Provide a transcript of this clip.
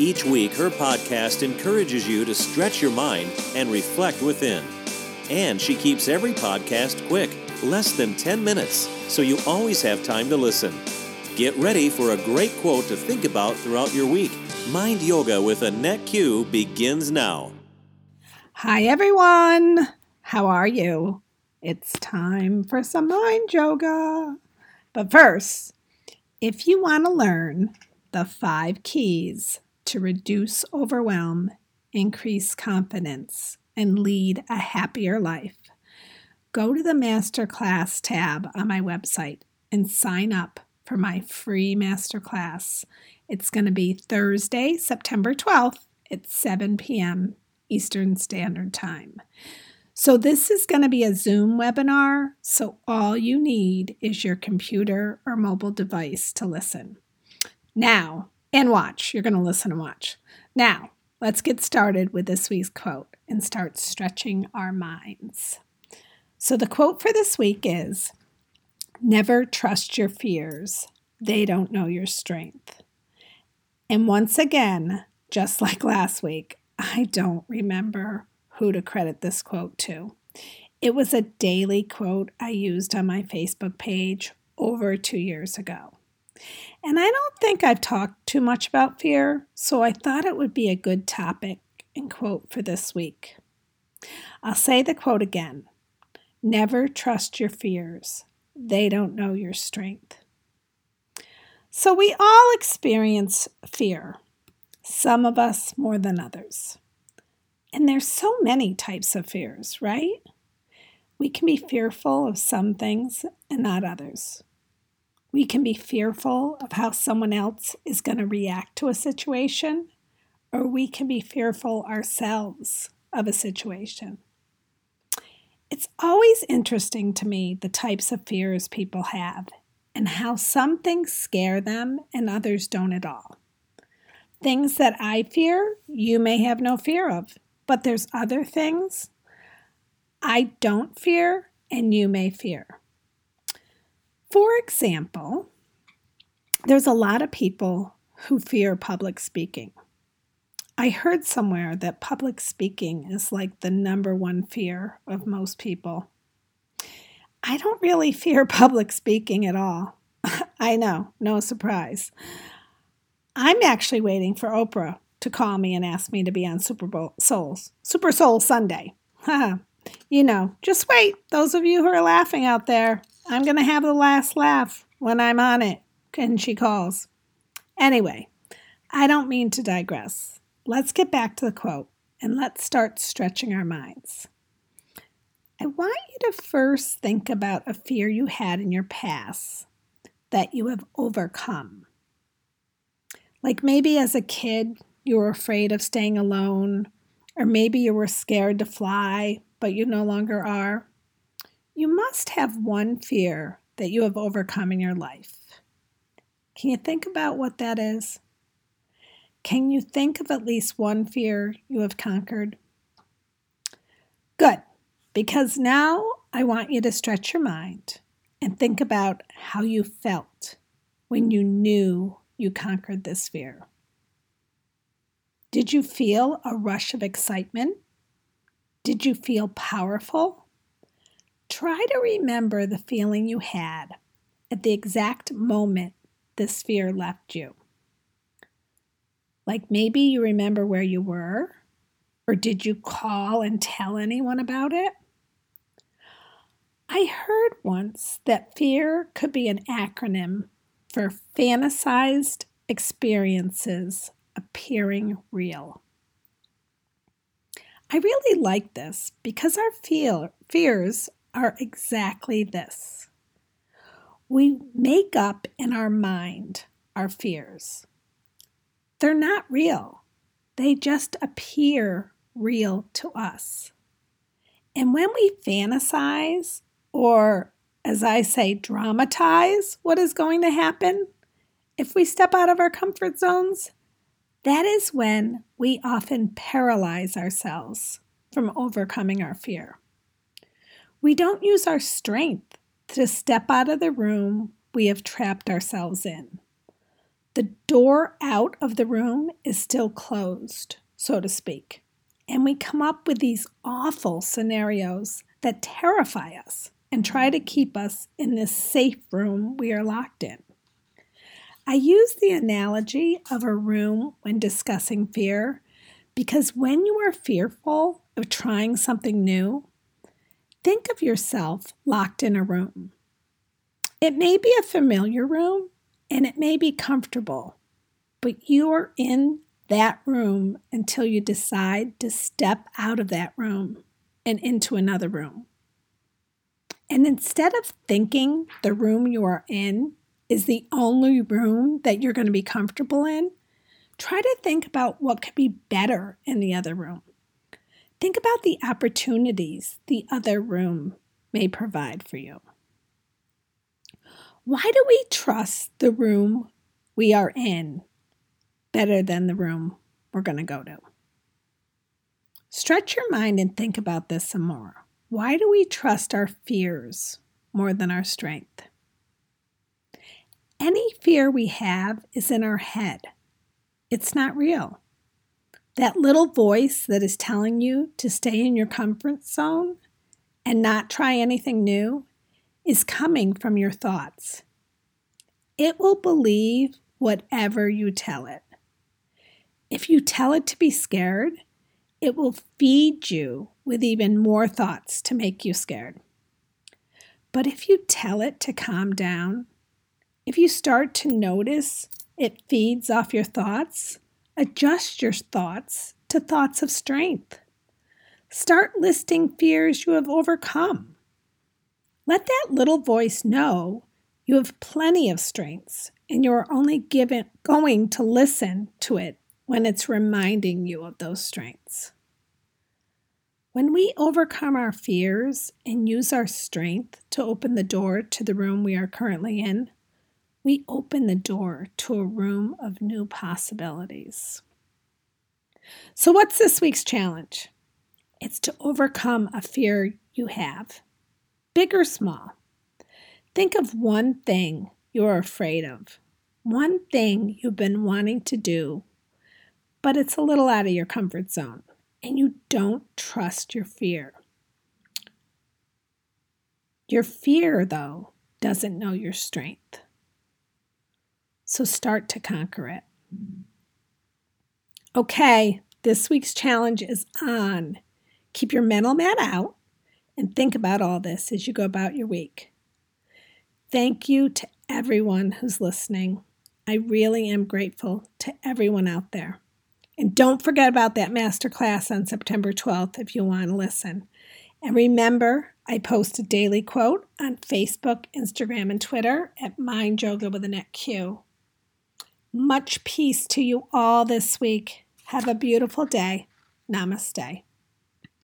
Each week, her podcast encourages you to stretch your mind and reflect within. And she keeps every podcast quick, less than 10 minutes, so you always have time to listen. Get ready for a great quote to think about throughout your week. Mind Yoga with Annette Q begins now. Hi, everyone. How are you? It's time for some mind yoga. But first, if you want to learn the five keys to reduce overwhelm, increase confidence, and lead a happier life, go to the Masterclass tab on my website and sign up for my free masterclass. It's going to be Thursday, September 12th at 7 p.m. Eastern Standard Time. So, this is going to be a Zoom webinar, so all you need is your computer or mobile device to listen. Now, and watch. You're going to listen and watch. Now, let's get started with this week's quote and start stretching our minds. So, the quote for this week is Never trust your fears, they don't know your strength. And once again, just like last week, I don't remember who to credit this quote to. It was a daily quote I used on my Facebook page over two years ago. And I don't think I've talked too much about fear, so I thought it would be a good topic and quote for this week. I'll say the quote again Never trust your fears, they don't know your strength. So we all experience fear, some of us more than others. And there's so many types of fears, right? We can be fearful of some things and not others. We can be fearful of how someone else is going to react to a situation, or we can be fearful ourselves of a situation. It's always interesting to me the types of fears people have and how some things scare them and others don't at all. Things that I fear, you may have no fear of, but there's other things I don't fear and you may fear. For example, there's a lot of people who fear public speaking. I heard somewhere that public speaking is like the number one fear of most people. I don't really fear public speaking at all. I know, no surprise. I'm actually waiting for Oprah to call me and ask me to be on Super Bowl Souls, Super Soul Sunday. you know, just wait. Those of you who are laughing out there, I'm going to have the last laugh when I'm on it and she calls. Anyway, I don't mean to digress. Let's get back to the quote and let's start stretching our minds. I want you to first think about a fear you had in your past that you have overcome. Like maybe as a kid, you were afraid of staying alone, or maybe you were scared to fly, but you no longer are. You must have one fear that you have overcome in your life. Can you think about what that is? Can you think of at least one fear you have conquered? Good, because now I want you to stretch your mind and think about how you felt when you knew you conquered this fear. Did you feel a rush of excitement? Did you feel powerful? Try to remember the feeling you had at the exact moment this fear left you. Like maybe you remember where you were, or did you call and tell anyone about it? I heard once that fear could be an acronym for fantasized experiences appearing real. I really like this because our feel, fears are exactly this we make up in our mind our fears. They're not real, they just appear real to us. And when we fantasize, or as I say, dramatize what is going to happen, if we step out of our comfort zones, that is when we often paralyze ourselves from overcoming our fear. We don't use our strength to step out of the room we have trapped ourselves in. The door out of the room is still closed, so to speak, and we come up with these awful scenarios that terrify us and try to keep us in this safe room we are locked in. I use the analogy of a room when discussing fear because when you are fearful of trying something new, think of yourself locked in a room. It may be a familiar room and it may be comfortable, but you are in that room until you decide to step out of that room and into another room. And instead of thinking the room you are in is the only room that you're going to be comfortable in, try to think about what could be better in the other room. Think about the opportunities the other room may provide for you. Why do we trust the room we are in better than the room we're going to go to? Stretch your mind and think about this some more. Why do we trust our fears more than our strength? Any fear we have is in our head. It's not real. That little voice that is telling you to stay in your comfort zone and not try anything new is coming from your thoughts. It will believe whatever you tell it. If you tell it to be scared, it will feed you with even more thoughts to make you scared. But if you tell it to calm down, if you start to notice it feeds off your thoughts, adjust your thoughts to thoughts of strength. Start listing fears you have overcome. Let that little voice know you have plenty of strengths and you are only given, going to listen to it when it's reminding you of those strengths. When we overcome our fears and use our strength to open the door to the room we are currently in, we open the door to a room of new possibilities. So, what's this week's challenge? It's to overcome a fear you have, big or small. Think of one thing you're afraid of, one thing you've been wanting to do, but it's a little out of your comfort zone, and you don't trust your fear. Your fear, though, doesn't know your strength. So start to conquer it. Okay, this week's challenge is on. Keep your mental mat out and think about all this as you go about your week. Thank you to everyone who's listening. I really am grateful to everyone out there. And don't forget about that masterclass on September 12th if you want to listen. And remember, I post a daily quote on Facebook, Instagram, and Twitter at Mind Yoga with Annette Q. Much peace to you all this week. Have a beautiful day. Namaste.